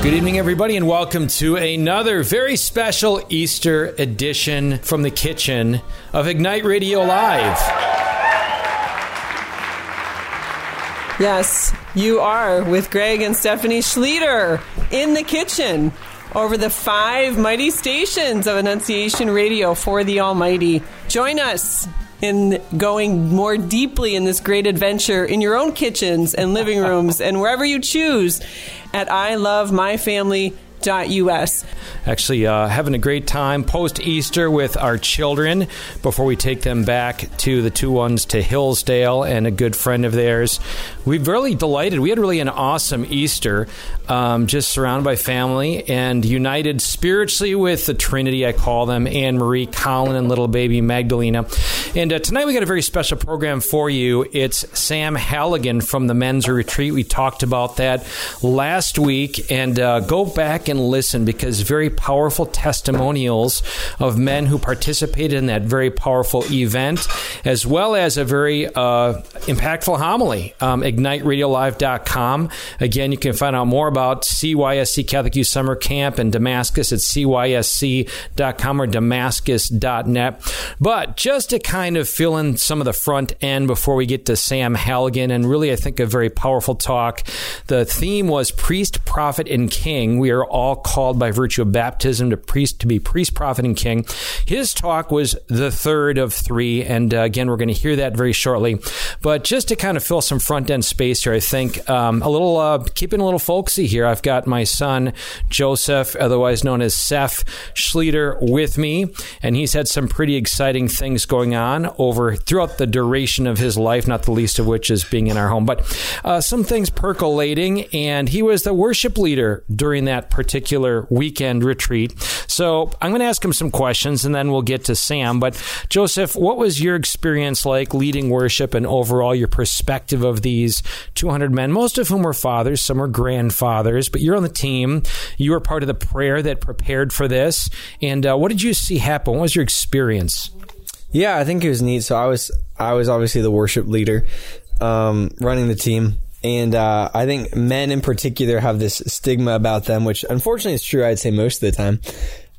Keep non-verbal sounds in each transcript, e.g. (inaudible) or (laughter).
Good evening, everybody, and welcome to another very special Easter edition from the kitchen of Ignite Radio Live. Yes, you are with Greg and Stephanie Schlueter in the kitchen over the five mighty stations of Annunciation Radio for the Almighty. Join us in going more deeply in this great adventure in your own kitchens and living rooms and wherever you choose at I Love My Family us. Actually, uh, having a great time post Easter with our children before we take them back to the two ones to Hillsdale and a good friend of theirs. We've really delighted. We had really an awesome Easter, um, just surrounded by family and united spiritually with the Trinity, I call them Anne Marie, Colin, and little baby Magdalena. And uh, tonight we got a very special program for you. It's Sam Halligan from the men's retreat. We talked about that last week, and uh, go back and listen because very powerful testimonials of men who participated in that very powerful event, as well as a very uh, impactful homily. Um, IgniteRadioLive.com. Again, you can find out more about CYSC Catholic Youth Summer Camp in Damascus at CYSC.com or Damascus.net. But just to kind of fill in some of the front end before we get to Sam Halligan, and really, I think, a very powerful talk. The theme was priest, prophet, and king. We are all called by virtue of baptism to priest to be priest, prophet, and king. His talk was the third of three, and uh, again, we're going to hear that very shortly. But just to kind of fill some front end space here, I think um, a little uh, keeping a little folksy here. I've got my son Joseph, otherwise known as Seth Schlueter, with me, and he's had some pretty exciting things going on over throughout the duration of his life. Not the least of which is being in our home, but uh, some things percolating, and he was the worship leader during that particular particular weekend retreat. So I'm going to ask him some questions and then we'll get to Sam. But Joseph, what was your experience like leading worship and overall your perspective of these 200 men, most of whom were fathers, some were grandfathers, but you're on the team. You were part of the prayer that prepared for this. And uh, what did you see happen? What was your experience? Yeah, I think it was neat. So I was I was obviously the worship leader, um, running the team. And uh, I think men in particular have this stigma about them, which unfortunately is true. I'd say most of the time.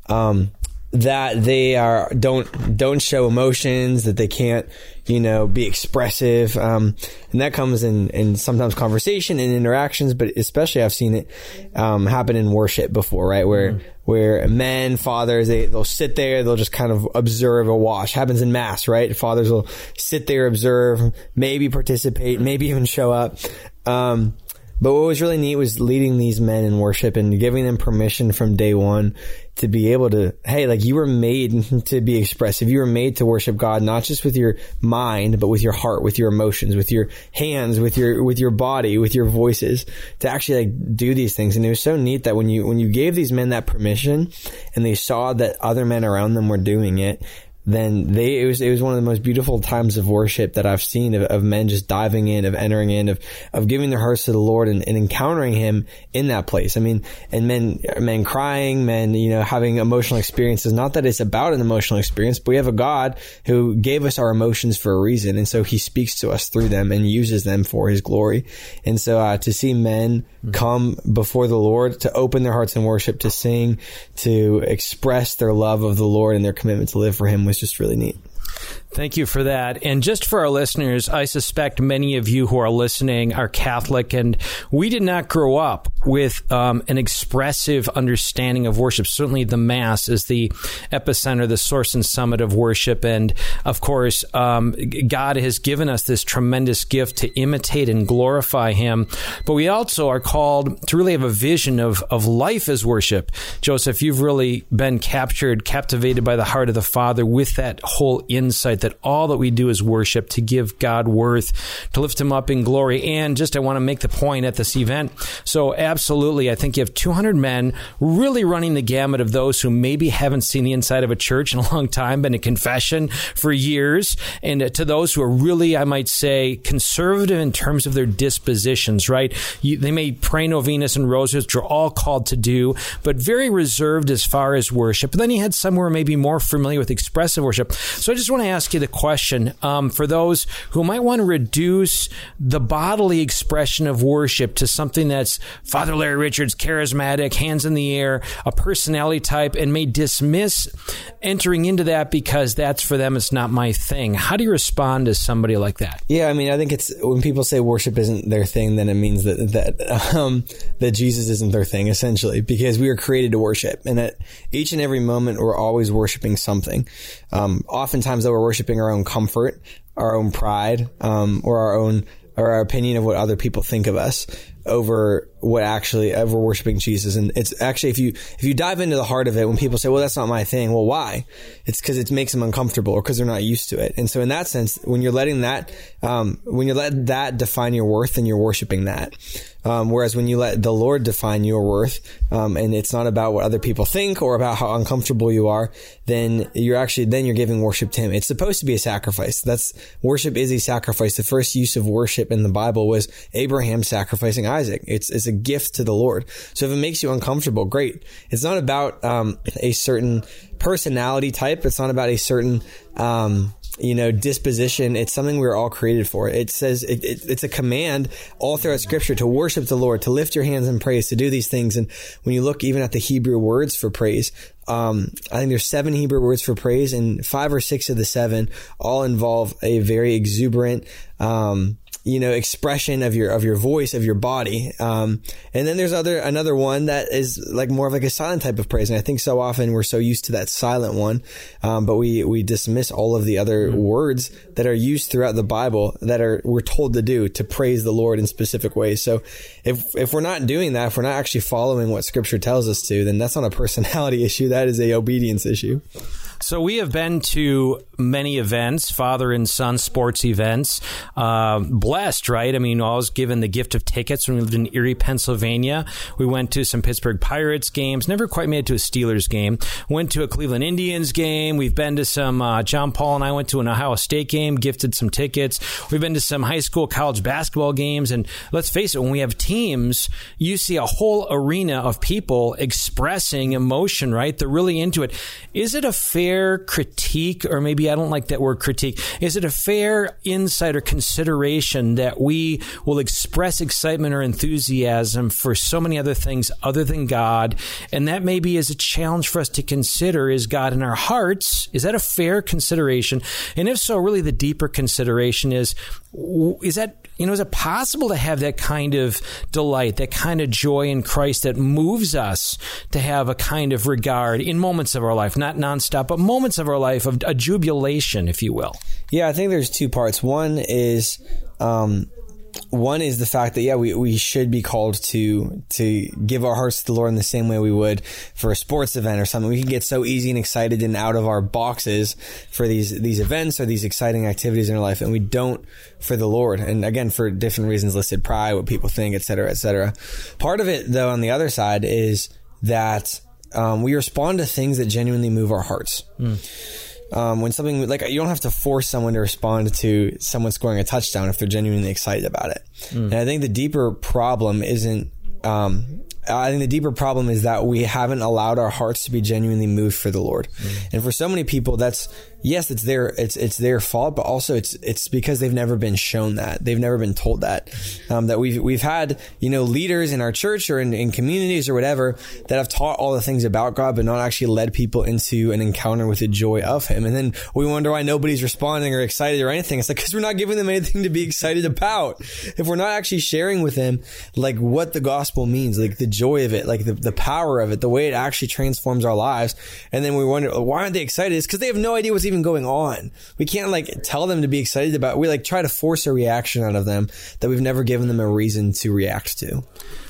Um, that they are don't don't show emotions that they can't you know be expressive um, and that comes in in sometimes conversation and interactions but especially I've seen it um, happen in worship before right where mm. Where men fathers they they'll sit there they'll just kind of observe a wash. Happens in mass right? Fathers will sit there observe maybe participate maybe even show up. Um, but what was really neat was leading these men in worship and giving them permission from day one to be able to, hey, like you were made (laughs) to be expressive. You were made to worship God, not just with your mind, but with your heart, with your emotions, with your hands, with your, with your body, with your voices to actually like do these things. And it was so neat that when you, when you gave these men that permission and they saw that other men around them were doing it, then they it was it was one of the most beautiful times of worship that I've seen of, of men just diving in, of entering in, of of giving their hearts to the Lord and, and, encountering Him in that place. I mean, and men men crying, men you know having emotional experiences. Not that it's about an emotional experience, but we have a God who gave us our emotions for a reason, and so He speaks to us through them and uses them for His glory. And so uh, to see men mm-hmm. come before the Lord, to open their hearts in worship, to sing, to express their love of the Lord and their commitment to live for Him was just really neat. Thank you for that. And just for our listeners, I suspect many of you who are listening are Catholic, and we did not grow up with um, an expressive understanding of worship. Certainly, the Mass is the epicenter, the source and summit of worship. And of course, um, God has given us this tremendous gift to imitate and glorify Him. But we also are called to really have a vision of, of life as worship. Joseph, you've really been captured, captivated by the heart of the Father with that whole insight that all that we do is worship, to give God worth, to lift Him up in glory. And just I want to make the point at this event. So, absolutely, I think you have 200 men really running the gamut of those who maybe haven't seen the inside of a church in a long time, been in confession for years, and to those who are really, I might say, conservative in terms of their dispositions, right? You, they may pray novenas and rosaries, which are all called to do, but very reserved as far as worship. But then you had some who maybe more familiar with expressive worship. So I just want to ask ask you the question um, for those who might want to reduce the bodily expression of worship to something that's Father Larry Richards, charismatic, hands in the air, a personality type, and may dismiss entering into that because that's for them, it's not my thing. How do you respond to somebody like that? Yeah, I mean, I think it's when people say worship isn't their thing, then it means that that um, that Jesus isn't their thing, essentially, because we are created to worship, and at each and every moment we're always worshiping something. Um, oftentimes, though, we're worshiping our own comfort, our own pride, um, or our own or our opinion of what other people think of us over what actually ever worshiping Jesus. And it's actually, if you, if you dive into the heart of it, when people say, well, that's not my thing. Well, why? It's because it makes them uncomfortable or because they're not used to it. And so in that sense, when you're letting that, um, when you let that define your worth, then you're worshiping that. Um, whereas when you let the Lord define your worth, um, and it's not about what other people think or about how uncomfortable you are, then you're actually, then you're giving worship to Him. It's supposed to be a sacrifice. That's, worship is a sacrifice. The first use of worship in the Bible was Abraham sacrificing Isaac. It's, it's a gift to the Lord. So if it makes you uncomfortable, great. It's not about, um, a certain personality type. It's not about a certain, um, you know, disposition. It's something we are all created for. It says it, it, it's a command all throughout Scripture to worship the Lord, to lift your hands in praise, to do these things. And when you look even at the Hebrew words for praise, um, I think there's seven Hebrew words for praise, and five or six of the seven all involve a very exuberant, um, you know, expression of your of your voice, of your body. Um, and then there's other another one that is like more of like a silent type of praise. And I think so often we're so used to that silent one, um, but we we dismiss all of the other mm-hmm. words that are used throughout the Bible that are we're told to do to praise the Lord in specific ways. So if if we're not doing that, if we're not actually following what Scripture tells us to, then that's not a (laughs) personality issue. That is a obedience issue. So we have been to many events, father and son sports events. Uh, blessed, right? I mean, I was given the gift of tickets when we lived in Erie, Pennsylvania. We went to some Pittsburgh Pirates games. Never quite made it to a Steelers game. Went to a Cleveland Indians game. We've been to some. Uh, John Paul and I went to an Ohio State game. Gifted some tickets. We've been to some high school, college basketball games. And let's face it, when we have teams, you see a whole arena of people expressing emotion. Right? They're really into it. Is it a fair fair critique, or maybe I don't like that word critique, is it a fair insight or consideration that we will express excitement or enthusiasm for so many other things other than God? And that maybe is a challenge for us to consider is God in our hearts? Is that a fair consideration? And if so, really the deeper consideration is, is that you know, is it possible to have that kind of delight, that kind of joy in Christ that moves us to have a kind of regard in moments of our life, not nonstop, but moments of our life of a jubilation, if you will? Yeah, I think there's two parts. One is um, one is the fact that yeah we, we should be called to to give our hearts to the Lord in the same way we would for a sports event or something. We can get so easy and excited and out of our boxes for these these events or these exciting activities in our life, and we don't for the Lord. And again, for different reasons listed, pride, what people think, etc., cetera, et cetera. Part of it, though, on the other side is that um, we respond to things that genuinely move our hearts. Mm um, when something like you don't have to force someone to respond to someone scoring a touchdown if they're genuinely excited about it. Mm. And I think the deeper problem isn't um, I think the deeper problem is that we haven't allowed our hearts to be genuinely moved for the Lord. Mm. And for so many people, that's yes, it's their it's it's their fault, but also it's it's because they've never been shown that they've never been told that um, that we've we've had you know leaders in our church or in, in communities or whatever that have taught all the things about God, but not actually led people into an encounter with the joy of Him. And then we wonder why nobody's responding or excited or anything. It's like because we're not giving them anything to be excited about. If we're not actually sharing with them like what the gospel means, like the joy of it, like the, the power of it, the way it actually transforms our lives, and then we wonder why aren't they excited? It's because they have no idea what's even going on. We can't like tell them to be excited about. It. We like try to force a reaction out of them that we've never given them a reason to react to.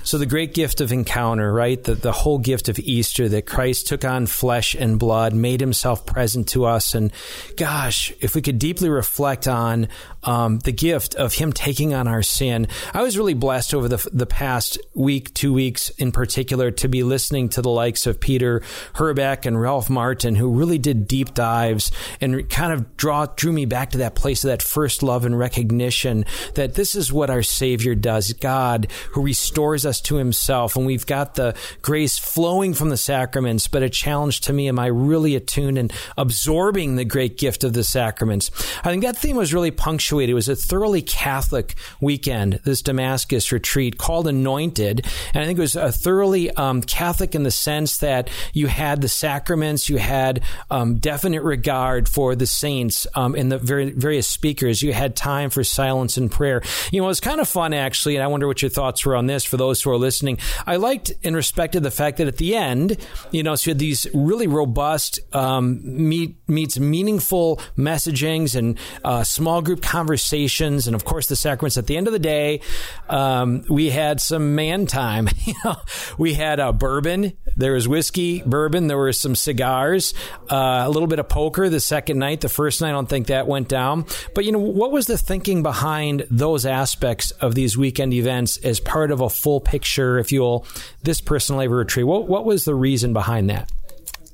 So the great gift of encounter, right? The, the whole gift of Easter that Christ took on flesh and blood, made himself present to us. And gosh, if we could deeply reflect on um, the gift of him taking on our sin. I was really blessed over the, the past week, two weeks in particular, to be listening to the likes of Peter Herbeck and Ralph Martin, who really did deep dives and kind of draw, drew me back to that place of that first love and recognition that this is what our Savior does. God who restores us to Himself, and we've got the grace flowing from the sacraments, but a challenge to me: Am I really attuned and absorbing the great gift of the sacraments? I think that theme was really punctuated. It was a thoroughly Catholic weekend. This Damascus retreat called Anointed, and I think it was a thoroughly um, Catholic in the sense that you had the sacraments, you had um, definite regard for the saints um, in the very, various speakers. You had time for silence and prayer. You know, it was kind of fun actually, and I wonder what your thoughts were on this for those who are listening. I liked and respected the fact that at the end, you know, so you had these really robust um, meet, meets meaningful messagings and uh, small group conversations, and of course the sacraments. At the end of the day, um, we had some man time. (laughs) you know, we had a bourbon. There was whiskey, bourbon. There were some cigars, uh, a little bit of poker the second night. The first night, I don't think that went down. But you know, what was the thinking behind those aspects of these weekend events as part of a full picture, if you will, this personal labor retreat? What what was the reason behind that?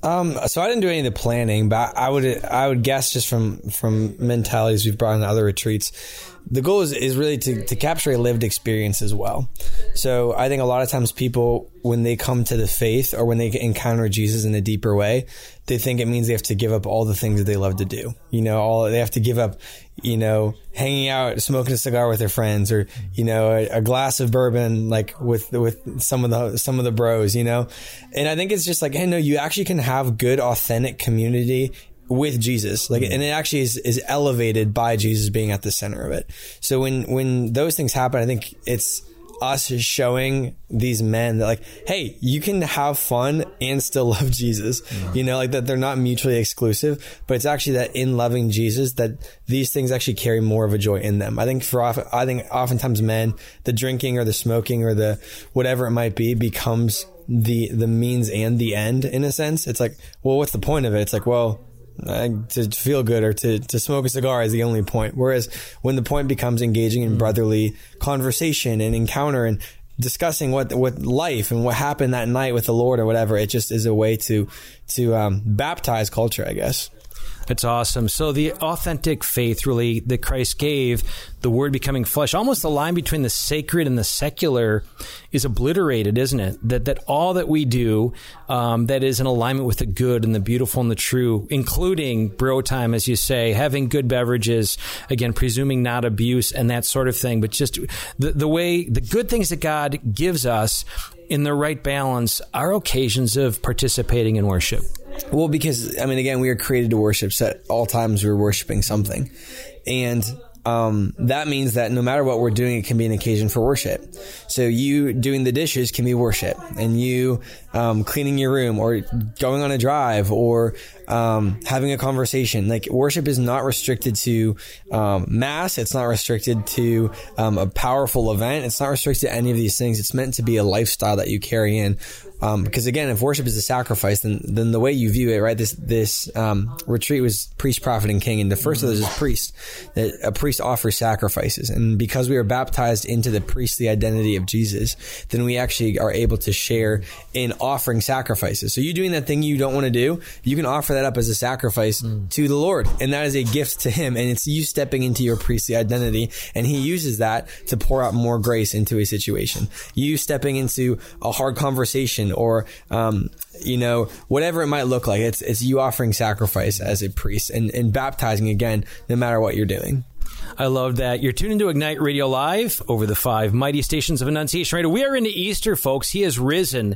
Um, so I didn't do any of the planning, but I would I would guess just from from mentalities we've brought in other retreats, the goal is, is really to, to capture a lived experience as well. So I think a lot of times people when they come to the faith or when they encounter Jesus in a deeper way, they think it means they have to give up all the things that they love to do. You know, all they have to give up, you know, hanging out, smoking a cigar with their friends, or you know, a, a, glass of bourbon like with with some of the some of the bros. You know, and I think it's just like, hey, no, you actually can have good, authentic community with Jesus. Like, hmm. and it actually is, is elevated by Jesus being at the center of it. So when, when those things happen, I think it's us showing these men that like, hey, you can have fun and still (laughs) love Jesus. You know, like that they're not mutually exclusive, but it's actually that in loving Jesus that these things actually carry more of a joy in them. I think for often, I think oftentimes men, the drinking or the smoking or the whatever it might be becomes the the means and the end in a sense. It's like, well, what's the point of it? It's like, well, uh, to feel good or to, to smoke a cigar is the only point. Whereas when the point becomes engaging in brotherly conversation and encounter and discussing what what life and what happened that night with the Lord or whatever, it just is a way to to um, baptize culture, I guess. That's awesome. So the authentic faith really that Christ gave, the word becoming flesh, almost the line between the sacred and the secular is obliterated, isn't it? That that all that we do um, that is in alignment with the good and the beautiful and the true, including bro time, as you say, having good beverages, again, presuming not abuse and that sort of thing, but just the, the way the good things that God gives us in the right balance are occasions of participating in worship. Well, because I mean, again, we are created to worship. So at all times, we're worshiping something, and um, that means that no matter what we're doing, it can be an occasion for worship. So you doing the dishes can be worship, and you um, cleaning your room, or going on a drive, or um, having a conversation. Like worship is not restricted to um, mass. It's not restricted to um, a powerful event. It's not restricted to any of these things. It's meant to be a lifestyle that you carry in. Um, because again, if worship is a sacrifice, then then the way you view it, right? This this um, retreat was priest, prophet, and king, and the first of those is priest. That a priest offers sacrifices, and because we are baptized into the priestly identity of Jesus, then we actually are able to share in offering sacrifices. So you doing that thing you don't want to do, you can offer that up as a sacrifice mm. to the Lord, and that is a gift to Him, and it's you stepping into your priestly identity, and He uses that to pour out more grace into a situation. You stepping into a hard conversation or um, you know whatever it might look like. It's it's you offering sacrifice as a priest and, and baptizing again, no matter what you're doing. I love that. You're tuned into Ignite Radio Live over the five mighty stations of Annunciation Radio. We are into Easter, folks. He has risen.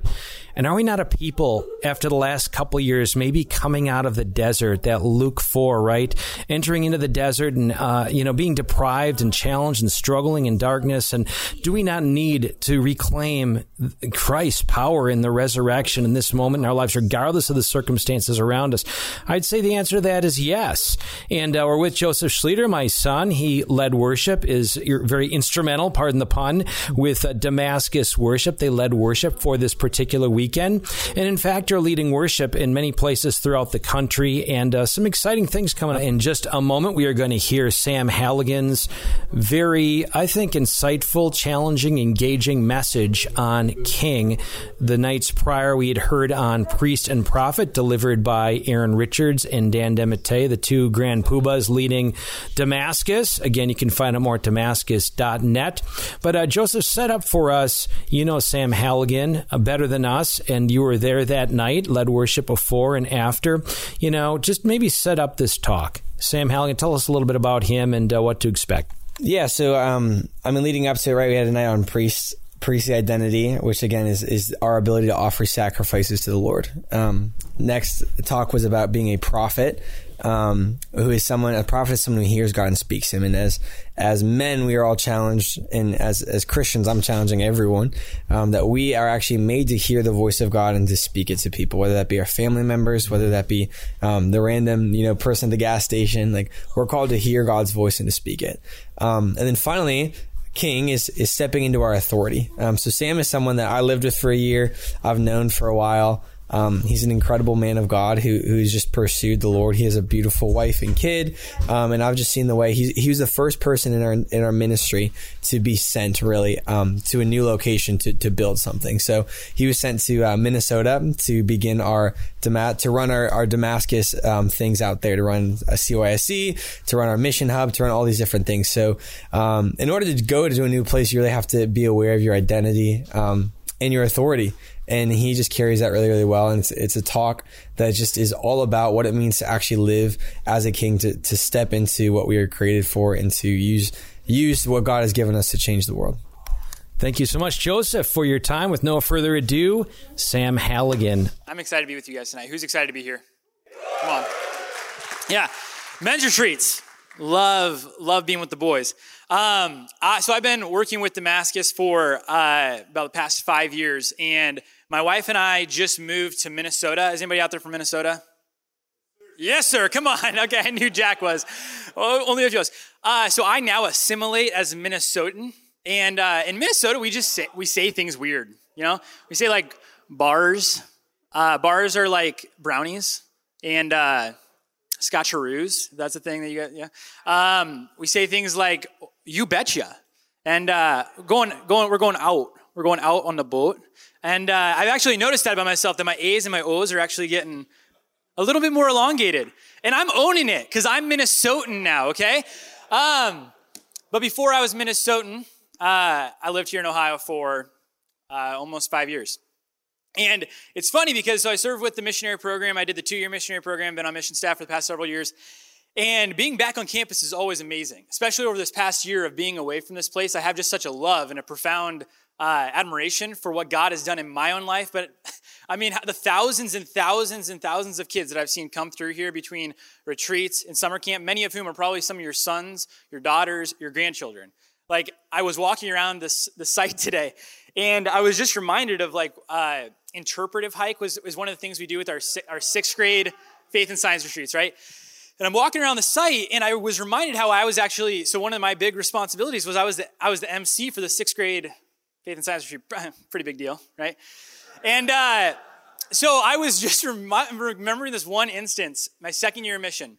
And are we not a people after the last couple years, maybe coming out of the desert, that Luke 4, right? Entering into the desert and, uh, you know, being deprived and challenged and struggling in darkness. And do we not need to reclaim Christ's power in the resurrection in this moment in our lives, regardless of the circumstances around us? I'd say the answer to that is yes. And uh, we're with Joseph Schlueter, my son. He led worship, is very instrumental, pardon the pun, with uh, Damascus worship. They led worship for this particular weekend. And in fact, are leading worship in many places throughout the country. And uh, some exciting things coming up. In just a moment, we are going to hear Sam Halligan's very, I think, insightful, challenging, engaging message on King. The nights prior, we had heard on Priest and Prophet, delivered by Aaron Richards and Dan DeMatte, the two grand poobahs leading Damascus Damascus. Again, you can find out more at damascus.net. But uh, Joseph set up for us, you know, Sam Halligan uh, better than us, and you were there that night, led worship before and after. You know, just maybe set up this talk. Sam Halligan, tell us a little bit about him and uh, what to expect. Yeah, so um, I mean, leading up to it, right, we had a night on priests priestly identity, which again is, is our ability to offer sacrifices to the Lord. Um, next talk was about being a prophet, um, who is someone, a prophet is someone who hears God and speaks him. And as, as men, we are all challenged, and as, as Christians, I'm challenging everyone, um, that we are actually made to hear the voice of God and to speak it to people, whether that be our family members, whether that be, um, the random, you know, person at the gas station. Like, we're called to hear God's voice and to speak it. Um, and then finally, king is is stepping into our authority. Um, so Sam is someone that I lived with for a year. I've known for a while. Um, he's an incredible man of God who who's just pursued the Lord. He has a beautiful wife and kid, um, and I've just seen the way he he was the first person in our in our ministry to be sent really um, to a new location to, to build something. So he was sent to uh, Minnesota to begin our to run our, our Damascus um, things out there, to run a CYSC, to run our mission hub, to run all these different things. So um, in order to go to a new place, you really have to be aware of your identity um, and your authority and he just carries that really really well and it's, it's a talk that just is all about what it means to actually live as a king to, to step into what we are created for and to use use what god has given us to change the world Thank you so much, Joseph, for your time. With no further ado, Sam Halligan. I'm excited to be with you guys tonight. Who's excited to be here? Come on. Yeah, men's retreats. Love, love being with the boys. Um, I, so I've been working with Damascus for uh, about the past five years, and my wife and I just moved to Minnesota. Is anybody out there from Minnesota? Yes, sir. Come on. (laughs) Okay, I knew Jack was. Oh, only a few of us. Uh, so I now assimilate as Minnesotan, and uh, in Minnesota we just say, we say things weird. You know, we say like bars. Uh, bars are like brownies, and uh, scotcheroos. That's the thing that you got. Yeah. Um, we say things like "you betcha," and uh, going going we're going out. We're going out on the boat. And uh, I've actually noticed that by myself that my A's and my O's are actually getting a little bit more elongated. And I'm owning it because I'm Minnesotan now, okay? Um, but before I was Minnesotan, uh, I lived here in Ohio for uh, almost five years. And it's funny because so I served with the missionary program. I did the two year missionary program, been on mission staff for the past several years. And being back on campus is always amazing, especially over this past year of being away from this place. I have just such a love and a profound uh, admiration for what God has done in my own life, but (laughs) I mean, the thousands and thousands and thousands of kids that I've seen come through here between retreats and summer camp, many of whom are probably some of your sons, your daughters, your grandchildren. Like, I was walking around this the (laughs) site today, and I was just reminded of like uh, interpretive hike was, was one of the things we do with our, our sixth grade faith and science retreats, right? And I'm walking around the site, and I was reminded how I was actually so one of my big responsibilities was I was the, I was the MC for the sixth grade faith and science retreat, (laughs) pretty big deal, right? And uh, so I was just (laughs) remembering this one instance, my second year mission.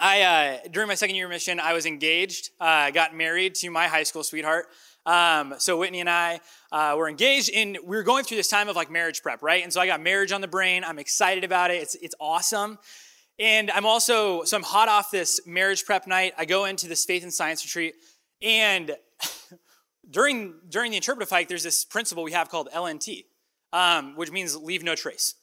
I uh, during my second year mission, I was engaged. Uh, got married to my high school sweetheart. Um, so Whitney and I uh, were engaged, and we were going through this time of like marriage prep, right? And so I got marriage on the brain. I'm excited about it. It's it's awesome. And I'm also so I'm hot off this marriage prep night. I go into this faith and science retreat, and (laughs) during, during the interpretive hike, there's this principle we have called LNT, um, which means leave no trace.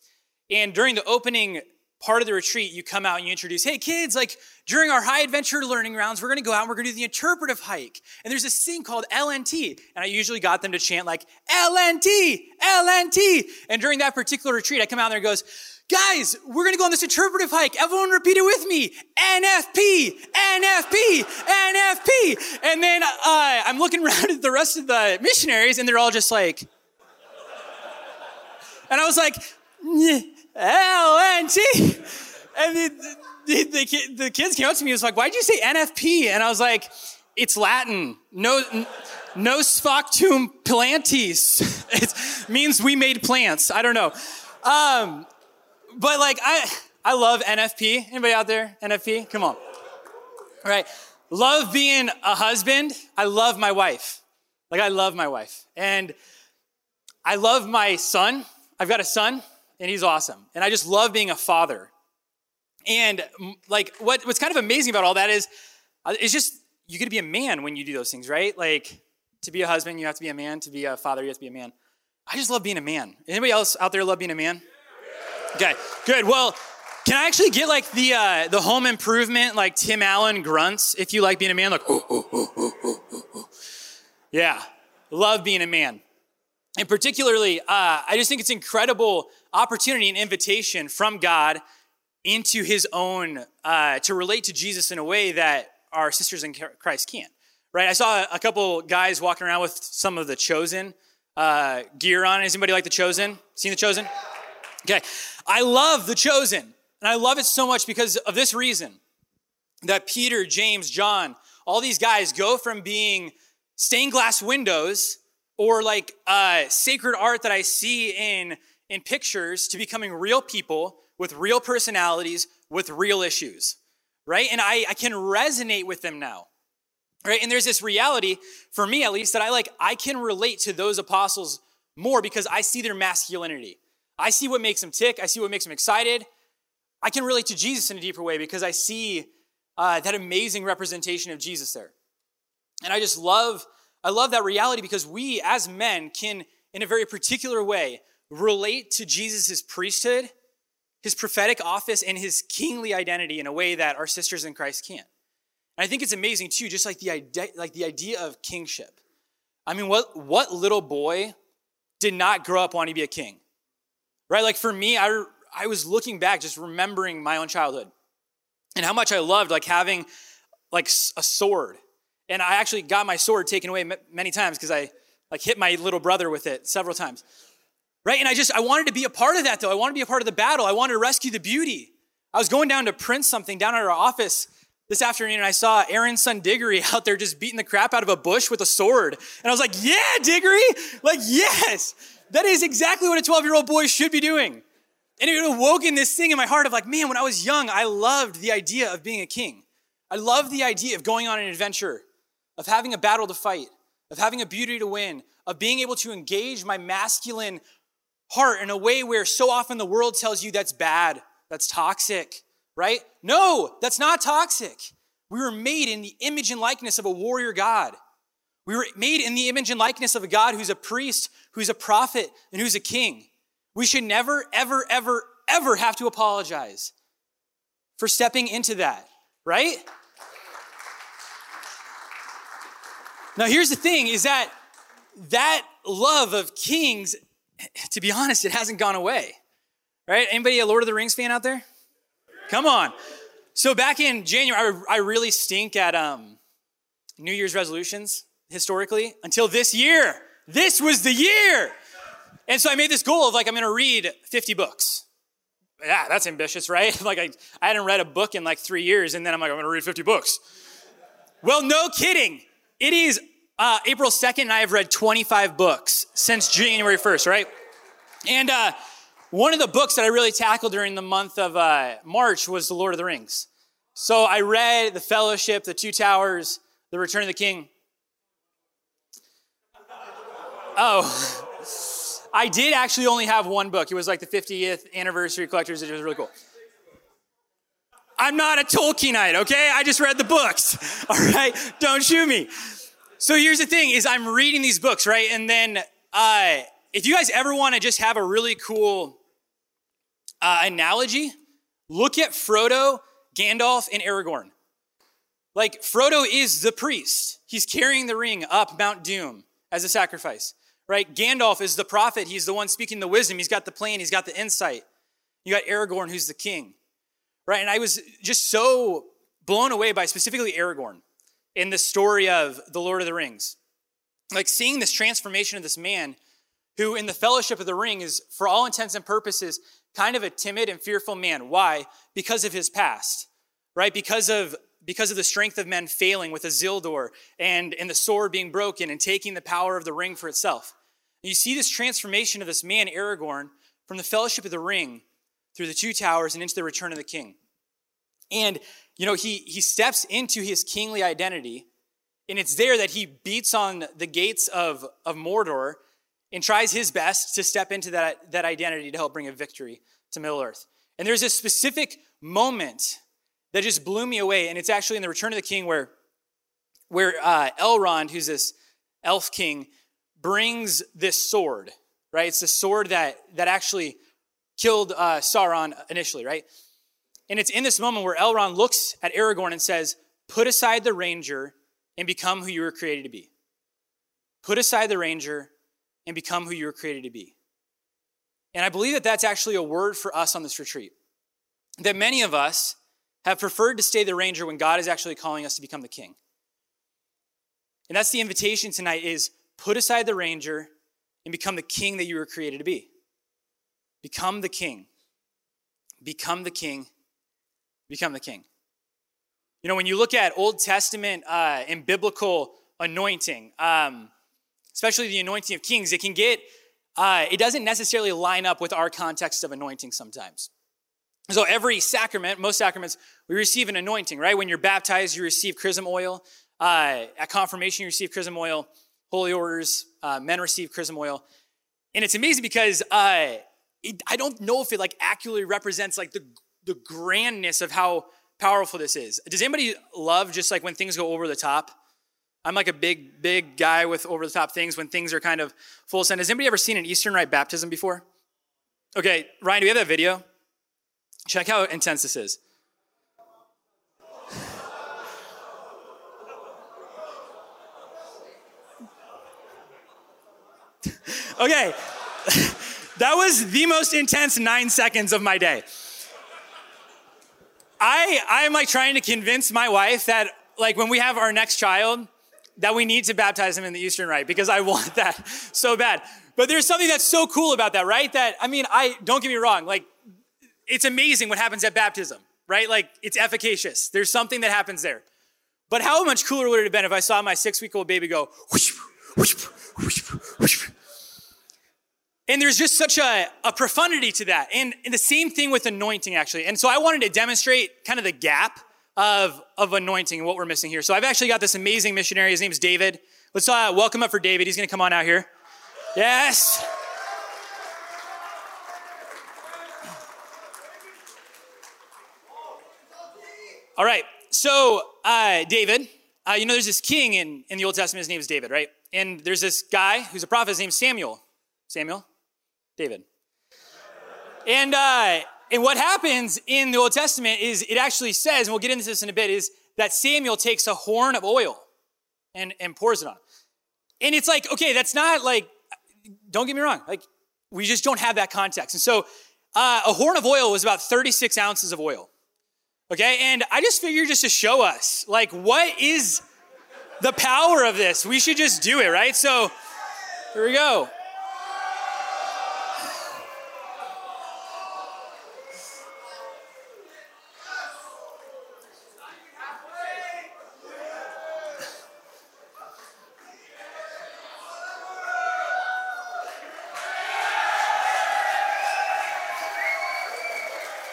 And during the opening part of the retreat, you come out and you introduce, hey kids, like during our high adventure learning rounds, we're gonna go out and we're gonna do the interpretive hike. And there's this thing called LNT. And I usually got them to chant like, LNT, LNT. And during that particular retreat, I come out there and goes, Guys, we're to go on this interpretive hike. Everyone repeat it with me. NFP, NFP, NFP. And then uh, I'm looking (laughs) around at the rest of the missionaries and they're all just like, and I was like, LNT. And the, the, the, the kids came up to me and was like, why'd you say NFP? And I was like, it's Latin. No, nos factum plantis. (laughs) It means we made plants. I don't know. Um, but like I I love NFP. Anybody out there? NFP? Come on. All right. Love being a husband. I love my wife. Like I love my wife. And I love my son. I've got a son and he's awesome. And I just love being a father. And like what, what's kind of amazing about all that is uh, it's just, you get to be a man when you do those things, right? Like, to be a husband, you have to be a man. To be a father, you have to be a man. I just love being a man. Anybody else out there love being a man? Okay, good. Well, can I actually get like the uh, the home improvement, like Tim Allen grunts, if you like being a man? Like, oh, oh, oh, yeah, love being a man. And particularly, uh, I just think it's incredible opportunity and invitation from God into His own uh, to relate to Jesus in a way that our sisters in Christ can't. Right? I saw a couple guys walking around with some of the chosen uh, gear on. Is anybody like the chosen? Seen the chosen? Okay, I love the chosen, and I love it so much because of this reason that Peter, James, John, all these guys go from being stained glass windows or like uh, sacred art that I see in, in pictures to becoming real people with real personalities with real issues, right? And I, I can resonate with them now, right? And there's this reality, for me at least, that I like, I can relate to those apostles more because I see their masculinity. I see what makes them tick, I see what makes them excited. I can relate to Jesus in a deeper way because I see uh, that amazing representation of Jesus there. And I just love I love that reality because we as men can, in a very particular way, relate to Jesus' priesthood, his prophetic office, and his kingly identity in a way that our sisters in Christ can't. And I think it's amazing too, just like the idea, like the idea of kingship. I mean, what, what little boy did not grow up wanting to be a king? Right? Like for me, I, I was looking back, just remembering my own childhood and how much I loved like having like a sword and I actually got my sword taken away many times because I like hit my little brother with it several times. Right? And I just, I wanted to be a part of that though. I wanted to be a part of the battle. I wanted to rescue the beauty. I was going down to print something down at our office this afternoon and I saw Aaron's son Diggory (laughs) out there just beating the crap out of a bush with a sword. And I was like, yeah, Diggory! Like, yes! That is exactly what a 12 year old boy should be doing. And it awoke in this thing in my heart of like, man, when I was young, I loved the idea of being a king. I loved the idea of going on an adventure of having a battle to fight, of having a beauty to win, of being able to engage my masculine heart in a way where so often the world tells you that's bad, that's toxic, right? No, that's not toxic. We were made in the image and likeness of a warrior God. We were made in the image and likeness of a God who's a priest, who's a prophet, and who's a king. We should never, ever, ever, ever have to apologize for stepping into that, right? Now, here's the thing is that that love of kings, to be honest, it hasn't gone away. Right? Anybody a Lord of the Rings fan out there? Come on. So back in January, I, really stink at um, New Year's resolutions historically until this year. This was the year. And so I made this goal of like, I'm going to read 50 books. Yeah, that's ambitious, right? (laughs) like, I, I hadn't read a book in like three years, and then I'm like, I'm going to read 50 books. Well, no kidding. It is uh, April 2nd, I have read 25 books since January 1st, right? And uh, one of the books that I really tackled during the month of uh, March was The Lord of the Rings. So I read The Fellowship, The Two Towers, The Return of the King. Oh, (laughs) I did actually only have one book. It was like the 50th anniversary collector's. It was really cool. I'm not a Tolkienite, okay? I just read the books, (laughs) all right? Don't shoot me. So here's the thing is I'm reading these books, right? And then uh, if you guys ever want to just have a really cool uh, analogy, look at Frodo, Gandalf, and Aragorn. Like Frodo is the priest. He's carrying the ring up Mount Doom as a sacrifice, right? Gandalf is the prophet. He's the one speaking the wisdom. He's got the plan. He's got the insight. You got Aragorn, who's the king right? And I was just so blown away by specifically Aragorn in the story of the Lord of the Rings. Like seeing this transformation of this man who, in the fellowship of the ring, is, for all intents and purposes, kind of a timid and fearful man. Why? Because of his past, right? Because of because of the strength of men failing with Isildur and, and the sword being broken and taking the power of the ring for itself. And you see this transformation of this man, Aragorn, from the fellowship of the ring through the two towers and into the return of the king. And, you know, he, he steps into his kingly identity, and it's there that he beats on the gates of, of Mordor and tries his best to step into that, that identity to help bring a victory to Middle Earth. And there's a specific moment that just blew me away. And it's actually in the Return of the King where, where uh, Elrond, who's this elf king, brings this sword, right? It's the sword that, that actually killed uh, Sauron initially, right? And it's in this moment where Elrond looks at Aragorn and says, Put aside the ranger and become who you were created to be. Put aside the ranger and become who you were created to be. And I believe that that's actually a word for us on this retreat. That many of us have preferred to stay the ranger when God is actually calling us to become the king. And that's the invitation tonight is put aside the ranger and become the king that you were created to be. Become the king. Become the king become the king. You know, when you look at Old Testament uh, and biblical anointing, um, especially the anointing of kings, it can get, uh, it doesn't necessarily line up with our context of anointing sometimes. So every sacrament, most sacraments, we receive an anointing, right? When you're baptized, you receive chrism oil. Uh, at confirmation, you receive chrism oil. Holy orders, uh, men receive chrism oil. And it's amazing because uh, it, I don't know if it like accurately represents like the the grandness of how powerful this is. Does anybody love just like when things go over the top? I'm like a big, big guy with over the top things when things are kind of full send. Has anybody ever seen an Eastern Rite baptism before? Okay, Ryan, do we have that video? Check how intense this is. (laughs) okay, (laughs) that was the most intense nine seconds of my day. I, I'm like trying to convince my wife that like when we have our next child, that we need to baptize him in the Eastern Rite because I (laughs) want that so bad. But there's something that's so cool about that, right? That, I mean, I, don't get me wrong, like, it's amazing what happens at baptism, right? Like, it's efficacious. There's something that happens there. But how much cooler would it have been if I saw my six week old baby go, whoosh, whoosh, whoosh, whoosh, and there's just such a, a profundity to that. And, and the same thing with anointing, actually. And so I wanted to demonstrate kind of the gap of, of anointing and what we're missing here. So I've actually got this amazing missionary. His name is David. Let's uh, welcome up for David. He's going to come on out here. Yes. All right. So, uh, David, uh, you know, there's this king in, in the Old Testament. His name is David, right? And there's this guy who's a prophet. His name's Samuel. Samuel? David. And, uh, and what happens in the Old Testament is it actually says, and we'll get into this in a bit, is that Samuel takes a horn of oil and, and pours it on. And it's like, okay, that's not like, don't get me wrong, like, we just don't have that context. And so uh, a horn of oil was about 36 ounces of oil. Okay, and I just figured just to show us, like, what is the power of this? We should just do it, right? So here we go.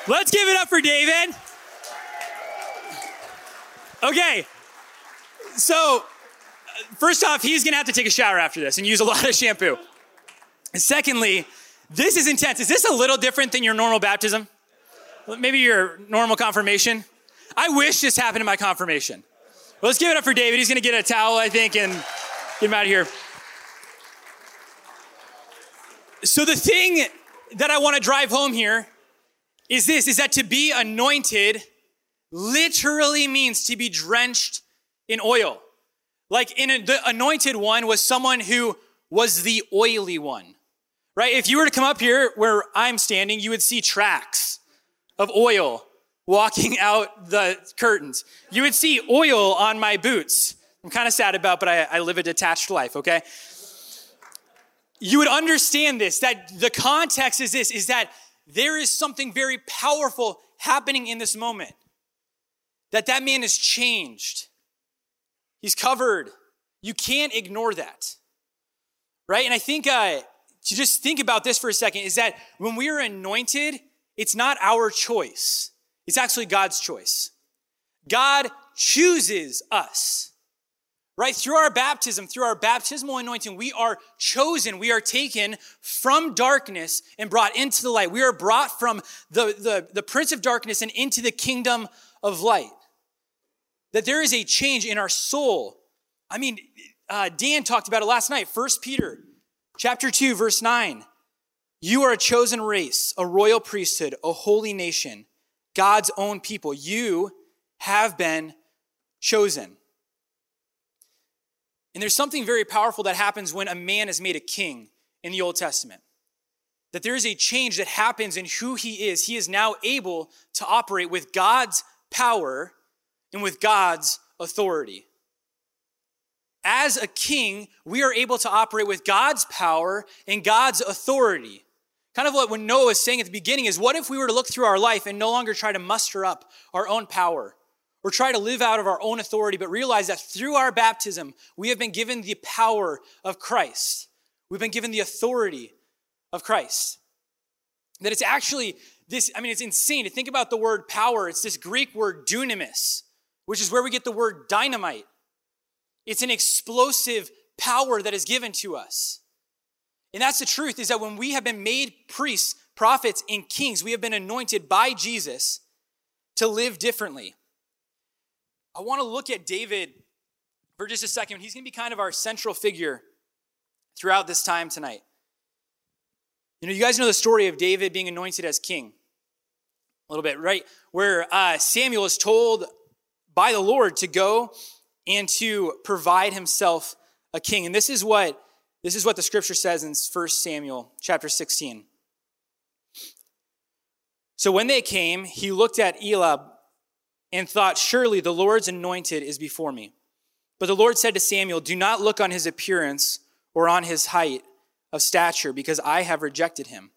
Let's give it up for David. Okay. So, uh, first off, he's going to have to take a shower after this and use a lot of shampoo. And secondly, this is intense. Is this a little different than your normal baptism? Maybe your normal confirmation? I wish this happened in my confirmation. Well, let's give it up for David. He's going to get a towel, I think, and get him out of here. So, the thing that I want to drive home here is this, is that to be anointed literally means to be drenched in oil. Like in a, the anointed one was someone who was the oily one, right? If you were to come up here where I'm standing, you would see tracks of oil walking (laughs) out the curtains. You would see oil on my boots. I'm kind of sad about, but I, I live a detached life, okay? You would understand this, that the context is this, is that there is something very powerful happening in this moment. That that man is changed. He's covered. You can't ignore that. Right? And I think uh, to just think about this for a second is that when we are anointed, it's not our choice. It's actually God's choice. God chooses us right? Through our baptism, through our baptismal anointing, we are chosen, we are taken from darkness and brought into the light. We are brought from the, the, the prince of darkness and into the kingdom of light. That there is a change in our soul. I mean, uh, Dan talked about it last night. First Peter chapter 2, verse 9. You are a chosen race, a royal priesthood, a holy nation, God's own people. You have been chosen. And there's something very powerful that happens when a man is made a king in the Old Testament. That there is a change that happens in who he is. He is now able to operate with God's power and with God's authority. As a king, we are able to operate with God's power and God's authority. Kind of what when Noah was saying at the beginning is what if we were to look through our life and no longer try to muster up our own power or try to live out of our own authority, but realize that through our baptism, we have been given the power of Christ. We've been given the authority of Christ. That it's actually this, I mean, it's insane to think about the word power. It's this Greek word dunamis, which is where we get the word dynamite. It's an explosive power that is given to us. And that's the truth is that when we have been made priests, prophets, and kings, we have been anointed by Jesus to live differently. I want to look at David for just a second. He's going to be kind of our central figure throughout this time tonight. You know, you guys know the story of David being anointed as king a little bit, right? Where uh, Samuel is told by the Lord to go and to provide himself a king. And this is what this is what the scripture says in 1 Samuel chapter 16. So when they came, he looked at Eliab and thought, Surely the Lord's anointed is before me. But the Lord said to Samuel, Do not look on his appearance or on his height of stature, because I have rejected him.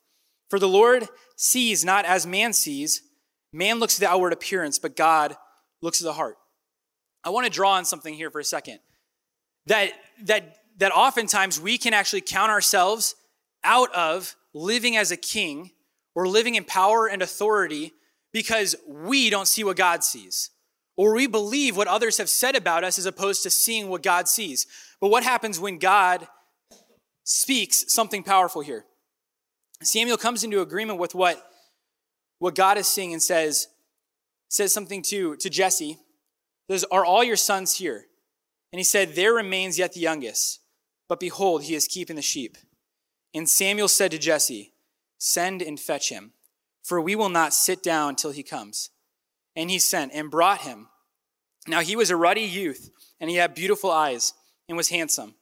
For the Lord sees not as man sees. Man looks at the outward appearance, but God looks at the heart. I want to draw on something here for a second. That, that, that oftentimes we can actually count ourselves out of living as a king or living in power and authority because we don't see what God sees. Or we believe what others have said about us as opposed to seeing what God sees. But what happens when God speaks something powerful here? Samuel comes into agreement with what, what God is seeing and says, says something to, to Jesse. Says, Are all your sons here? And he said, There remains yet the youngest, but behold, he is keeping the sheep. And Samuel said to Jesse, Send and fetch him for we will not sit down till he comes. And he sent and brought him. Now he was a ruddy youth, and he had beautiful eyes, and was handsome.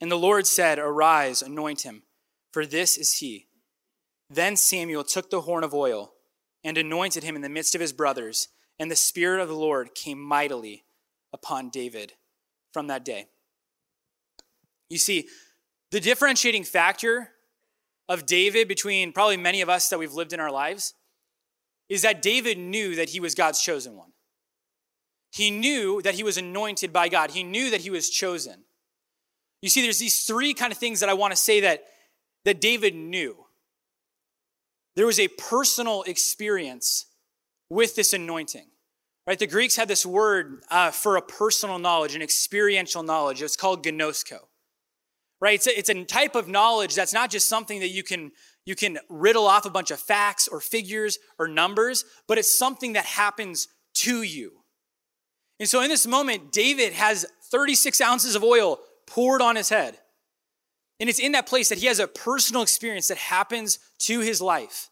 And the Lord said, Arise, anoint him, for this is he. Then Samuel took the horn of oil and anointed him in the midst of his brothers, and the Spirit of the Lord came mightily upon David from that day. You see, the differentiating factor of David between probably many of us that we've lived in our lives is that David knew that he was God's chosen one. He knew that he was anointed by God. He knew that he was chosen. You see, there's these three kind of things that I want to say that, that David knew. There was a personal experience with this anointing. Right? The Greeks had this word uh, for a personal knowledge, an experiential knowledge. It's called gnosko right? It's a, it's a type of knowledge that's not just something that you can you can riddle off a bunch of facts or figures or numbers, but it's something that happens to you. And so in this moment, David has 36 ounces of oil poured on his head. And it's in that place that he has a personal experience that happens to his life.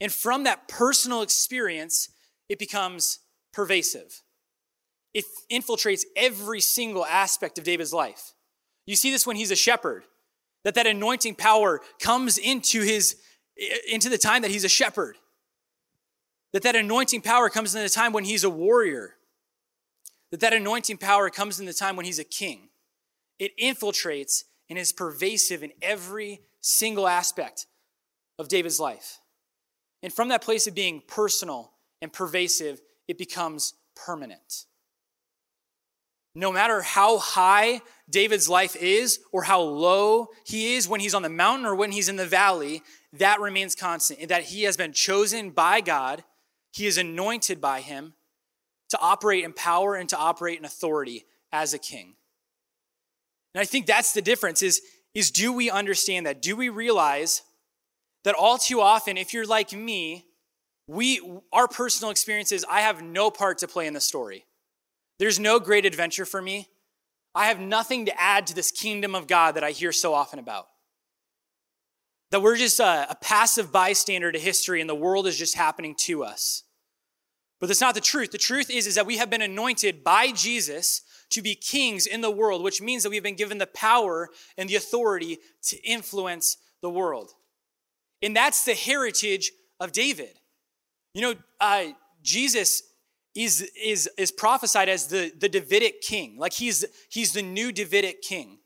And from that personal experience, it becomes pervasive. It infiltrates every single aspect of David's life. You see this when he's a shepherd, that that anointing power comes into his into the time that he's a shepherd. That that anointing power comes in the time when he's a warrior. That that anointing power comes in the time when he's a king. It infiltrates and is pervasive in every single aspect of David's life. And from that place of being personal and pervasive, it becomes permanent. No matter how high David's life is or how low he is when he's on the mountain or when he's in the valley, that remains constant. That he has been chosen by God, he is anointed by him to operate in power and to operate in authority as a king. And I think that's the difference is, is do we understand that? Do we realize that all too often, if you're like me, we, our personal experiences, I have no part to play in the story. There's no great adventure for me. I have nothing to add to this kingdom of God that I hear so often about. That we're just a, a passive bystander to history and the world is just happening to us. But that's not the truth. The truth is, is that we have been anointed by Jesus to be kings in the world, which means that we've been given the power and the authority to influence the world. And that's the heritage of David. You know, uh, Jesus is, is, is prophesied as the, the Davidic king. Like he's, he's the new Davidic king.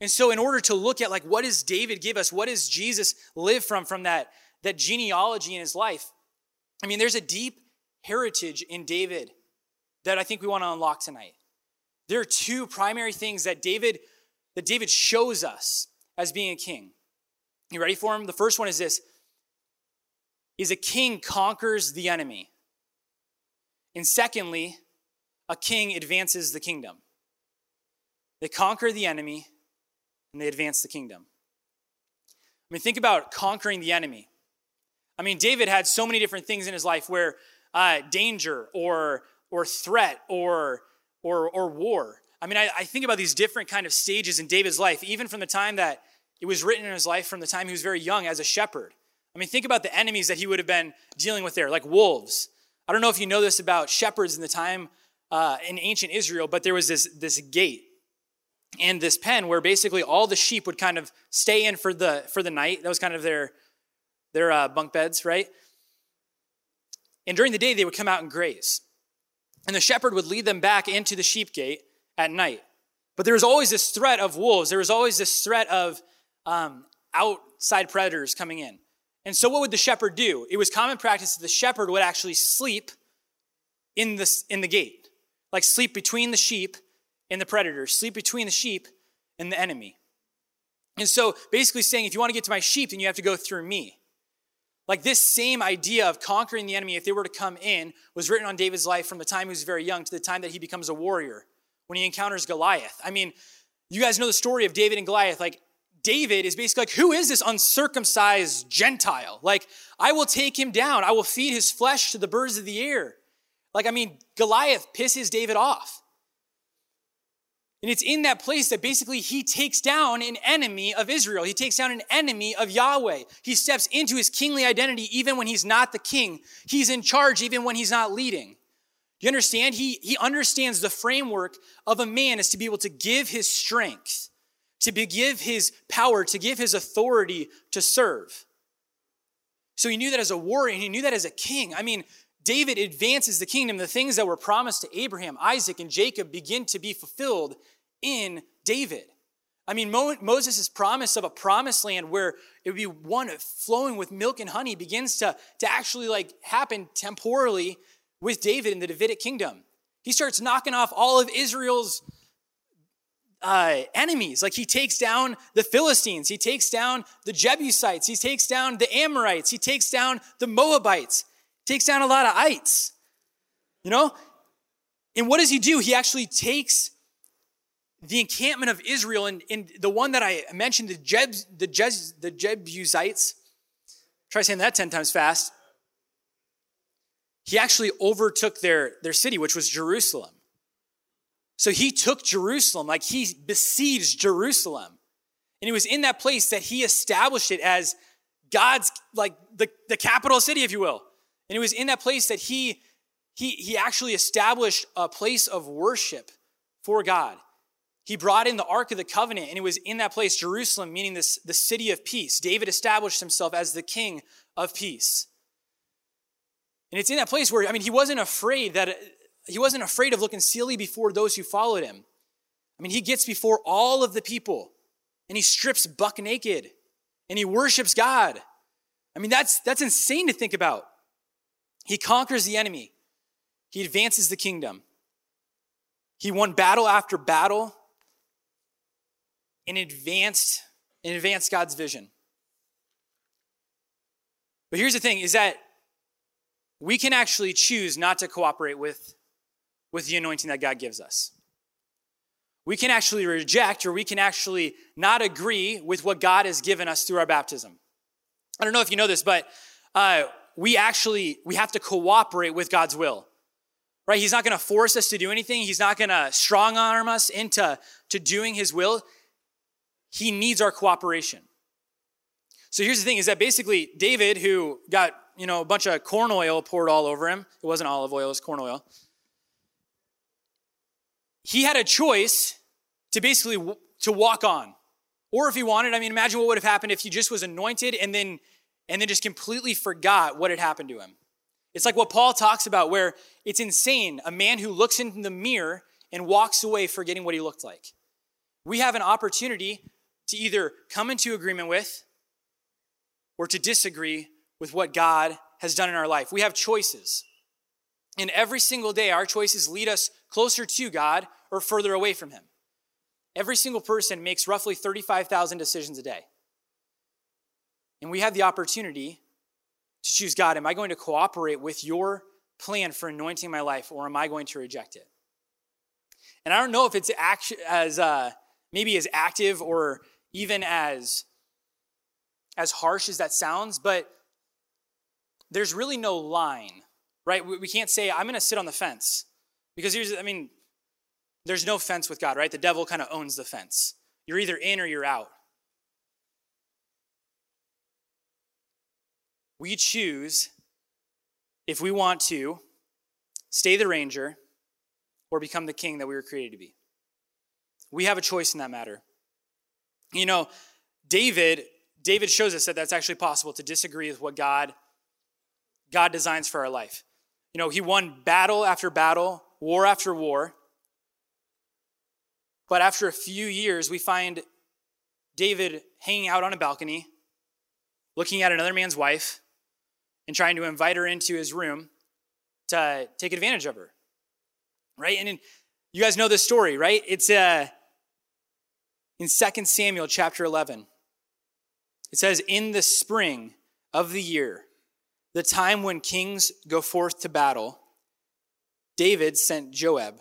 And so in order to look at like what does David give us? What does Jesus live from, from that, that genealogy in his life? I mean, there's a deep heritage in David that I think we want to unlock tonight. There are two primary things that David, that David shows us as being a king. You ready for him? The first one is this is a king conquers the enemy. And secondly, a king advances the kingdom. They conquer the enemy and they advance the kingdom. I mean, think about conquering the enemy. I mean, David had so many different things in his life where uh, danger or, or threat or, or, or war. I mean, I, I think about these different kind of stages in David's life, even from the time that it was written in his life, from the time he was very young as a shepherd. I mean, think about the enemies that he would have been dealing with there, like wolves. I don't know if you know this about shepherds in the time uh, in ancient Israel, but there was this, this gate and this pen where basically all the sheep would kind of stay in for the, for the night. That was kind of their, their uh, bunk beds, right? And during the day, they would come out and graze. And the shepherd would lead them back into the sheep gate at night. But there was always this threat of wolves. There was always this threat of um, outside predators coming in. And so, what would the shepherd do? It was common practice that the shepherd would actually sleep in the, in the gate, like sleep between the sheep and the predator, sleep between the sheep and the enemy. And so, basically saying, if you want to get to my sheep, then you have to go through me. Like this same idea of conquering the enemy, if they were to come in, was written on David's life from the time he was very young to the time that he becomes a warrior, when he encounters Goliath. I mean, you guys know the story of David and Goliath. Like, David is basically like, who is this uncircumcised Gentile? Like, I will take him down. I will feed his flesh to the birds of the air. Like, I mean, Goliath pisses David off. And it's in that place that basically he takes down an enemy of Israel. He takes down an enemy of Yahweh. He steps into his kingly identity even when he's not the king. He's in charge even when he's not leading. You understand? He, he understands the framework of a man is to be able to give his strength to give his power, to give his authority to serve. So he knew that as a warrior, and he knew that as a king. I mean, David advances the kingdom. The things that were promised to Abraham, Isaac, and Jacob begin to be fulfilled in David. I mean, Mo- Moses' promise of a promised land where it would be one flowing with milk and honey begins to, to actually like happen temporally with David in the Davidic kingdom. He starts knocking off all of Israel's uh, enemies. Like he takes down the Philistines, he takes down the Jebusites, he takes down the Amorites, he takes down the Moabites, takes down a lot of ites. You know? And what does he do? He actually takes the encampment of Israel and, and the one that I mentioned, the, Jebs, the, Jez, the Jebusites. Try saying that 10 times fast. He actually overtook their, their city, which was Jerusalem. So he took Jerusalem, like he besieged Jerusalem. And it was in that place that he established it as God's, like the, the capital city, if you will. And it was in that place that he, he, he actually established a place of worship for God. He brought in the Ark of the Covenant, and it was in that place, Jerusalem, meaning this, the city of peace. David established himself as the king of peace. And it's in that place where, I mean, he wasn't afraid that he wasn't afraid of looking silly before those who followed him. I mean, he gets before all of the people and he strips buck naked and he worships God. I mean, that's, that's insane to think about. He conquers the enemy, he advances the kingdom. He won battle after battle and advanced, and advanced God's vision. But here's the thing is that we can actually choose not to cooperate with with the anointing that God gives us. We can actually reject or we can actually not agree with what God has given us through our baptism. I don't know if you know this, but uh, we actually, we have to cooperate with God's will. Right? He's not going to force us to do anything. He's not going to strong arm us into to doing his will. He needs our cooperation. So here's the thing is that basically David, who got, you know, a bunch of corn oil poured all over him, it wasn't olive oil, it was corn oil. He had a choice to basically to walk on. Or if he wanted, I mean, imagine what would have happened if he just was anointed and then and then just completely forgot what had happened to him. It's like what Paul talks about, where it's insane a man who looks in the mirror and walks away forgetting what he looked like. We have an opportunity to either come into agreement with or to disagree with what God has done in our life. We have choices. And every single day, our choices lead us closer to God or further away from Him. Every single person makes roughly 35,000 decisions a day. And we have the opportunity to choose God. Am I going to cooperate with your plan for anointing my life, or am I going to reject it? And I don't know if it's as uh, maybe as active or even as as harsh as that sounds, but there's really no line, right? We can't say I'm going to sit on the fence because here's, I mean, there's no fence with God, right? The devil kind of owns the fence. You're either in or you're out. We choose if we want to stay the ranger or become the king that we were created to be. We have a choice in that matter. You know, David David shows us that that's actually possible to disagree with what God God designs for our life. You know, he won battle after battle, war after war. But after a few years, we find David hanging out on a balcony, looking at another man's wife, and trying to invite her into his room to take advantage of her. Right? And in, you guys know this story, right? It's uh, in 2 Samuel chapter 11. It says, In the spring of the year, the time when kings go forth to battle, David sent Joab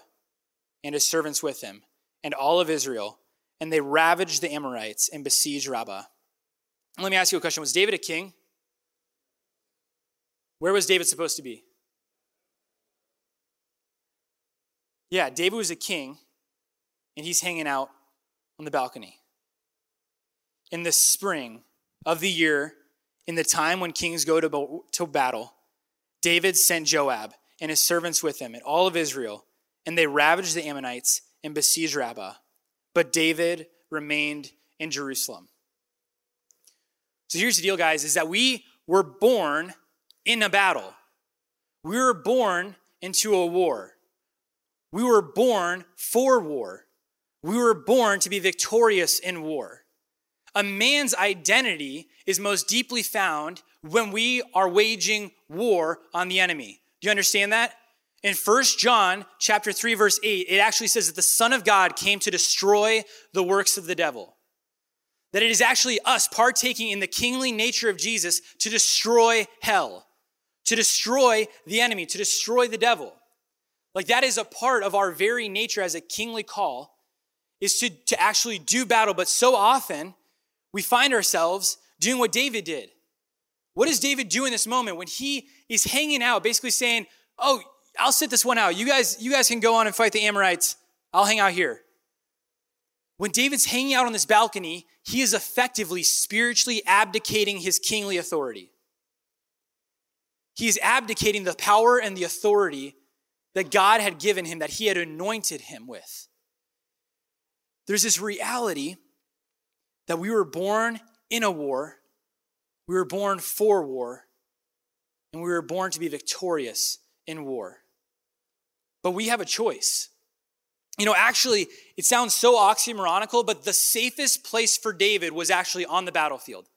and his servants with him and all of Israel, and they ravaged the Amorites and besieged Rabbah. let me ask you a question Was David a king? Where was David supposed to be? Yeah, David was a king, and he's hanging out on the balcony. In the spring of the year, in the time when kings go to, to battle, David sent Joab and his servants with him and all of Israel, and they ravaged the Ammonites and besieged Rabbah. But David remained in Jerusalem. So here's the deal, guys, is that we were born in a battle. We were born into a war. We were born for war. We were born to be victorious in war. A man's identity is most deeply found when we are waging war on the enemy. Do you understand that? In 1 John chapter 3 verse 8, it actually says that the Son of God came to destroy the works of the devil. That it is actually us partaking in the kingly nature of Jesus to destroy hell, to destroy the enemy, to destroy the devil. Like that is a part of our very nature as a kingly call is to, to actually do battle. But so often we find ourselves doing what David did. What does David do in this moment when he is hanging out, basically saying, Oh, I'll sit this one out. You guys, you guys can go on and fight the Amorites. I'll hang out here. When David's hanging out on this balcony, he is effectively spiritually abdicating his kingly authority. He is abdicating the power and the authority that God had given him, that he had anointed him with. There's this reality that we were born in a war, we were born for war, and we were born to be victorious in war. But we have a choice. You know, actually, it sounds so oxymoronical, but the safest place for David was actually on the battlefield.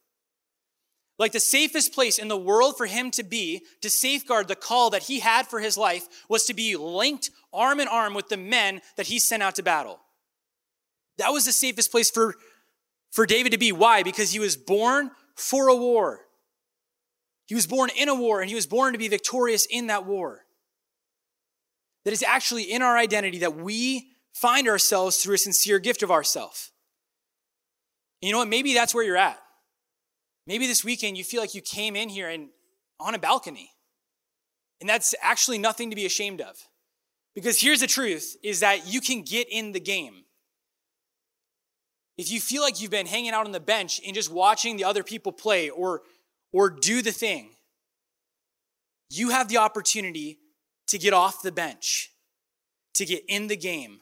Like the safest place in the world for him to be to safeguard the call that he had for his life was to be linked arm in arm with the men that he sent out to battle. That was the safest place for, for David to be. Why? Because he was born for a war. He was born in a war and he was born to be victorious in that war that is actually in our identity that we find ourselves through a sincere gift of ourself. You know what? Maybe that's where you're at. Maybe this weekend you feel like you came in here and on a balcony. And that's actually nothing to be ashamed of. Because here's the truth is that you can get in the game. If you feel like you've been hanging out on the bench and just watching the other people play or or do the thing, you have the opportunity to get off the bench, to get in the game,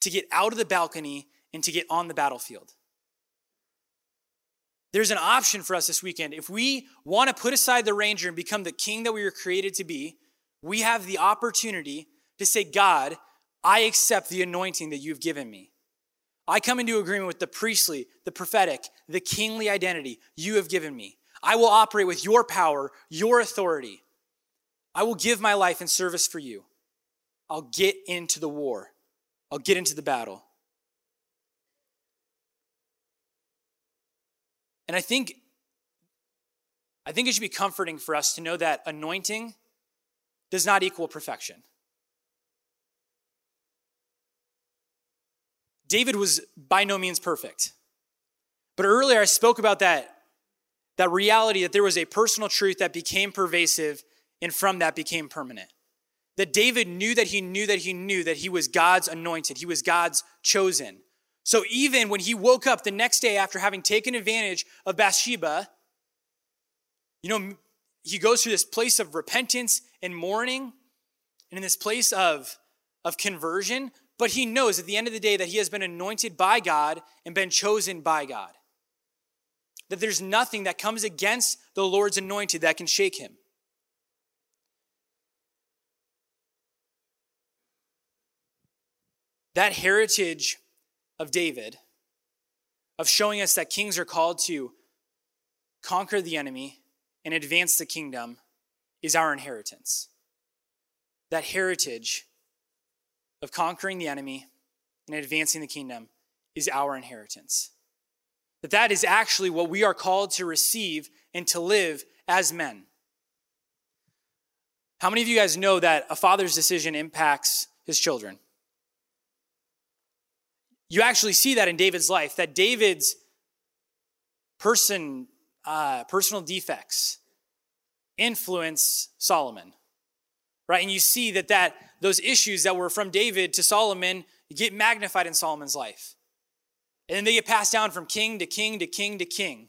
to get out of the balcony and to get on the battlefield. There's an option for us this weekend. If we want to put aside the ranger and become the king that we were created to be, we have the opportunity to say, God, I accept the anointing that you've given me. I come into agreement with the priestly, the prophetic, the kingly identity you have given me. I will operate with your power, your authority. I will give my life in service for you. I'll get into the war, I'll get into the battle. And I think I think it should be comforting for us to know that anointing does not equal perfection. David was by no means perfect. But earlier I spoke about that, that reality that there was a personal truth that became pervasive and from that became permanent. That David knew that he knew that he knew that he was God's anointed, he was God's chosen. So even when he woke up the next day after having taken advantage of Bathsheba, you know, he goes through this place of repentance and mourning and in this place of, of conversion, but he knows at the end of the day that he has been anointed by God and been chosen by God. That there's nothing that comes against the Lord's anointed that can shake him. That heritage of David, of showing us that kings are called to conquer the enemy and advance the kingdom, is our inheritance. That heritage of conquering the enemy and advancing the kingdom is our inheritance. That that is actually what we are called to receive and to live as men. How many of you guys know that a father's decision impacts his children? you actually see that in David's life, that David's person, uh, personal defects influence Solomon, right? And you see that, that those issues that were from David to Solomon get magnified in Solomon's life. And then they get passed down from king to king to king to king.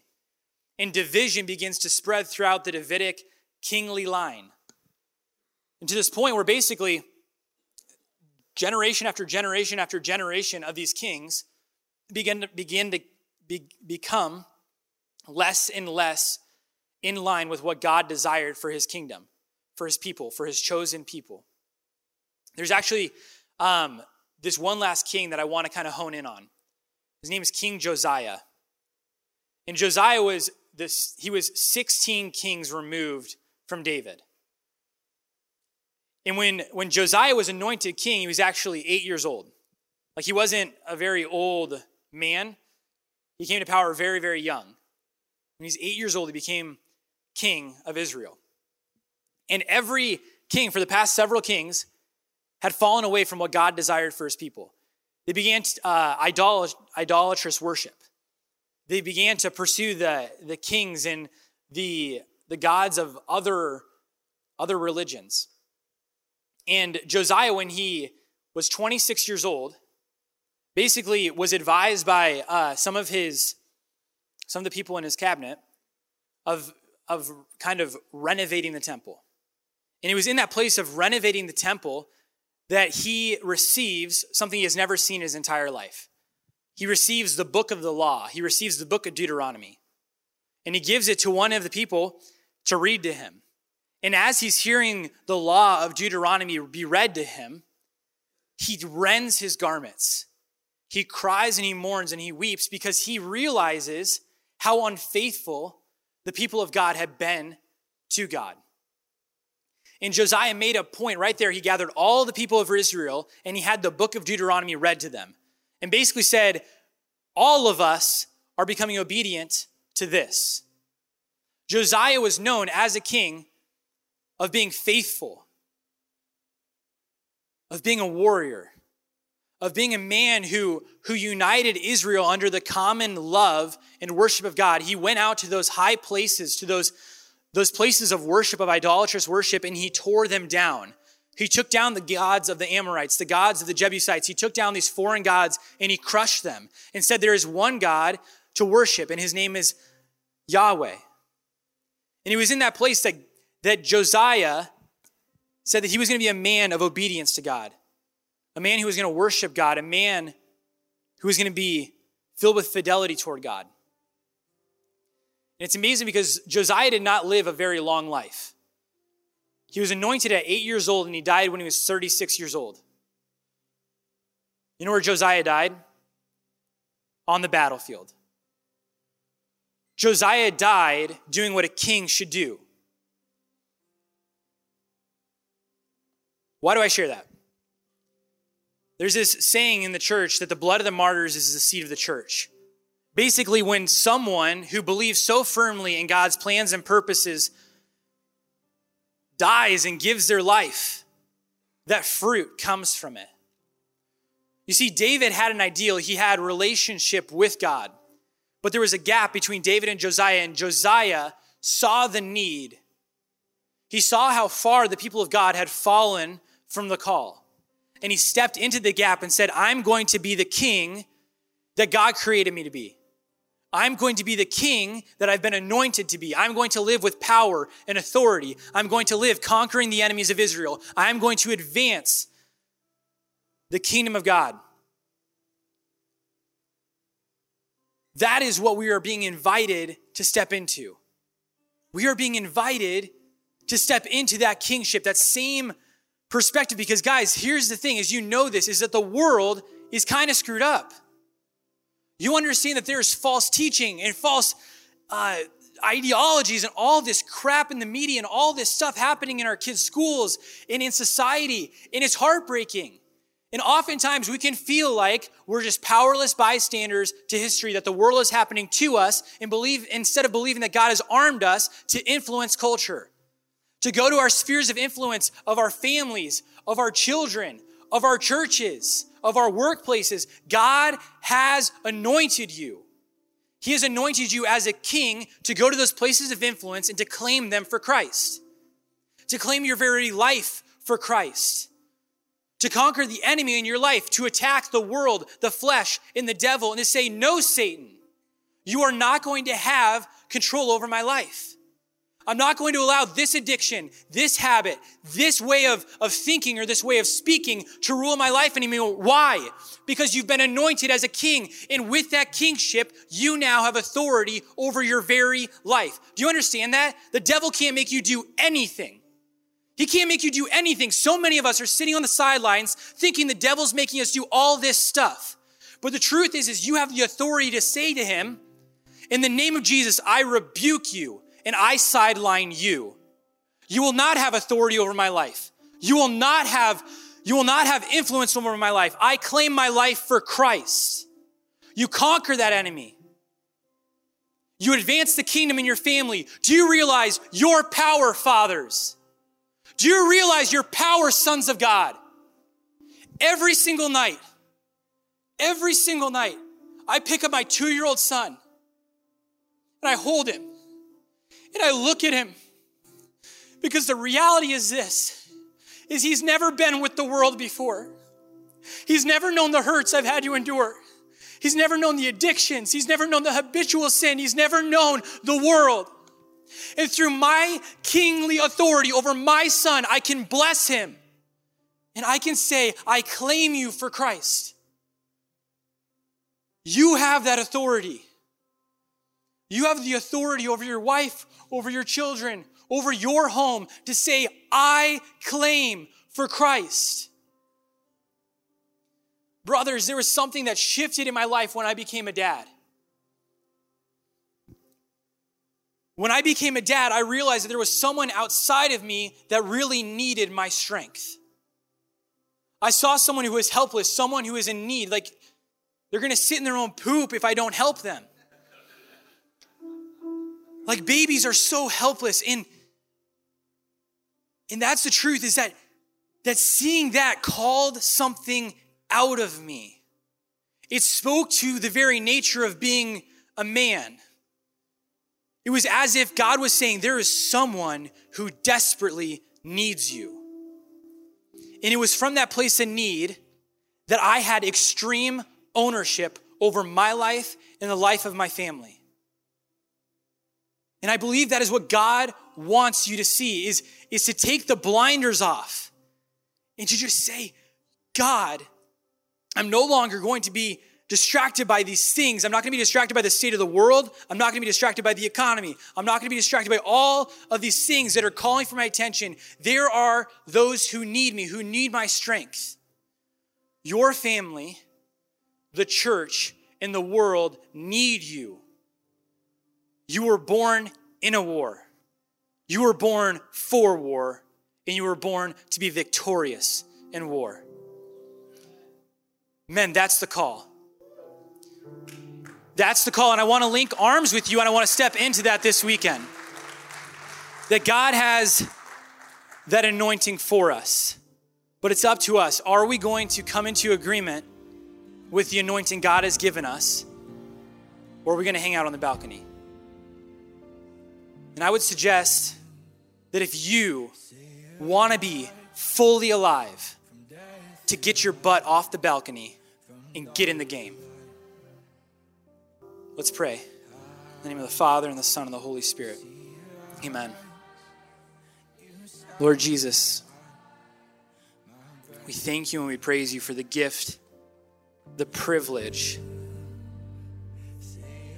And division begins to spread throughout the Davidic kingly line. And to this point where basically generation after generation after generation of these kings begin to, begin to be, become less and less in line with what God desired for his kingdom, for his people, for his chosen people. There's actually um, this one last king that I want to kind of hone in on. His name is King Josiah. And Josiah was this, he was 16 kings removed from David. And when, when Josiah was anointed king, he was actually eight years old. Like he wasn't a very old man. He came to power very, very young. When he's eight years old, he became king of Israel. And every king, for the past several kings, had fallen away from what God desired for his people. They began uh, idolat- idolatrous worship. They began to pursue the, the kings and the, the gods of other, other religions. And Josiah, when he was 26 years old, basically was advised by uh, some of his, some of the people in his cabinet of, of kind of renovating the temple. And it was in that place of renovating the temple that he receives something he has never seen in his entire life. He receives the book of the law, he receives the book of Deuteronomy, and he gives it to one of the people to read to him. And as he's hearing the law of Deuteronomy be read to him, he rends his garments. He cries and he mourns and he weeps because he realizes how unfaithful the people of God had been to God. And Josiah made a point right there. He gathered all the people of Israel and he had the book of Deuteronomy read to them and basically said, All of us are becoming obedient to this. Josiah was known as a king of being faithful, of being a warrior, of being a man who, who united Israel under the common love and worship of God. He went out to those high places, to those, those places of worship, of idolatrous worship, and he tore them down. He took down the gods of the Amorites, the gods of the Jebusites. He took down these foreign gods and he crushed them and said, There is one God to worship, and his name is Yahweh. And he was in that place that, that Josiah said that he was going to be a man of obedience to God, a man who was going to worship God, a man who was going to be filled with fidelity toward God. It's amazing because Josiah did not live a very long life. He was anointed at eight years old and he died when he was 36 years old. You know where Josiah died? On the battlefield. Josiah died doing what a king should do. Why do I share that? There's this saying in the church that the blood of the martyrs is the seed of the church. Basically, when someone who believes so firmly in God's plans and purposes dies and gives their life, that fruit comes from it. You see, David had an ideal. He had relationship with God. But there was a gap between David and Josiah, and Josiah saw the need. He saw how far the people of God had fallen from the call. And he stepped into the gap and said, I'm going to be the king that God created me to be. I'm going to be the king that I've been anointed to be. I'm going to live with power and authority. I'm going to live conquering the enemies of Israel. I'm going to advance the kingdom of God. That is what we are being invited to step into. We are being invited to step into that kingship, that same perspective. Because, guys, here's the thing, as you know this, is that the world is kind of screwed up. You understand that there's false teaching and false uh, ideologies and all this crap in the media and all this stuff happening in our kids' schools and in society, and it's heartbreaking. And oftentimes we can feel like we're just powerless bystanders to history, that the world is happening to us, and believe, instead of believing that God has armed us to influence culture, to go to our spheres of influence of our families, of our children, of our churches, of our workplaces. God has anointed you. He has anointed you as a king to go to those places of influence and to claim them for Christ, to claim your very life for Christ, to conquer the enemy in your life, to attack the world, the flesh, and the devil, and to say, No, Satan, you are not going to have control over my life. I'm not going to allow this addiction, this habit, this way of, of thinking or this way of speaking to rule my life anymore. Why? Because you've been anointed as a king. And with that kingship, you now have authority over your very life. Do you understand that? The devil can't make you do anything. He can't make you do anything. So many of us are sitting on the sidelines thinking the devil's making us do all this stuff. But the truth is, is you have the authority to say to him, in the name of Jesus, I rebuke you and I sideline you. You will not have authority over my life. You will not have, you will not have influence over my life. I claim my life for Christ. You conquer that enemy. You advance the kingdom in your family. Do you realize your power, fathers? Do you realize your power, sons of God? Every single night, every single night, I pick up my two year old son and I hold him and I look at him because the reality is this is he's never been with the world before. He's never known the hurts I've had to endure. He's never known the addictions. He's never known the habitual sin. He's never known the world. And through my kingly authority over my son, I can bless him. And I can say, I claim you for Christ. You have that authority. You have the authority over your wife, over your children, over your home to say, I claim for Christ. Brothers, there was something that shifted in my life when I became a dad. When I became a dad, I realized that there was someone outside of me that really needed my strength. I saw someone who was helpless, someone who is in need. Like, they're gonna sit in their own poop if I don't help them. Like babies are so helpless. And, and that's the truth is that, that seeing that called something out of me. It spoke to the very nature of being a man. It was as if God was saying, There is someone who desperately needs you. And it was from that place of need that I had extreme ownership over my life and the life of my family. And I believe that is what God wants you to see is, is to take the blinders off and to just say, God, I'm no longer going to be distracted by these things. I'm not going to be distracted by the state of the world. I'm not going to be distracted by the economy. I'm not going to be distracted by all of these things that are calling for my attention. There are those who need me, who need my strength. Your family, the church, and the world need you. You were born in a war. You were born for war, and you were born to be victorious in war. Men, that's the call. That's the call, and I want to link arms with you, and I want to step into that this weekend. That God has that anointing for us, but it's up to us. Are we going to come into agreement with the anointing God has given us, or are we going to hang out on the balcony? And I would suggest that if you want to be fully alive, to get your butt off the balcony and get in the game. Let's pray. In the name of the Father, and the Son, and the Holy Spirit. Amen. Lord Jesus, we thank you and we praise you for the gift, the privilege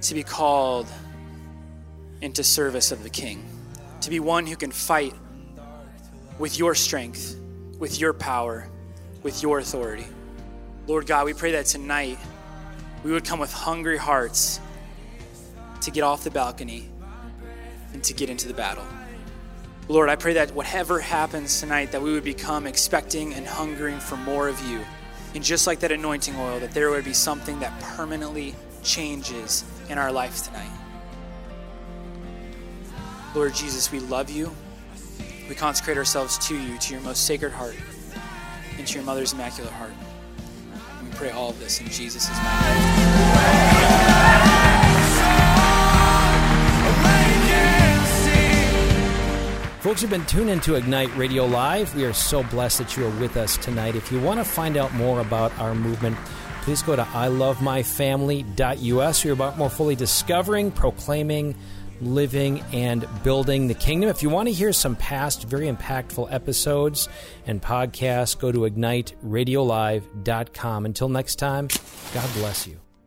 to be called into service of the King, to be one who can fight with your strength, with your power, with your authority. Lord God, we pray that tonight we would come with hungry hearts to get off the balcony and to get into the battle. Lord, I pray that whatever happens tonight, that we would become expecting and hungering for more of you. And just like that anointing oil, that there would be something that permanently changes in our life tonight. Lord Jesus, we love you. We consecrate ourselves to you, to your most sacred heart, and to your mother's immaculate heart. And we pray all of this in Jesus' name. Folks, you've been tuned into Ignite Radio Live. We are so blessed that you are with us tonight. If you want to find out more about our movement, please go to ilovemyfamily.us. We're about more fully discovering, proclaiming, living, and building the kingdom. If you want to hear some past very impactful episodes and podcasts, go to igniteradiolive.com. Until next time, God bless you.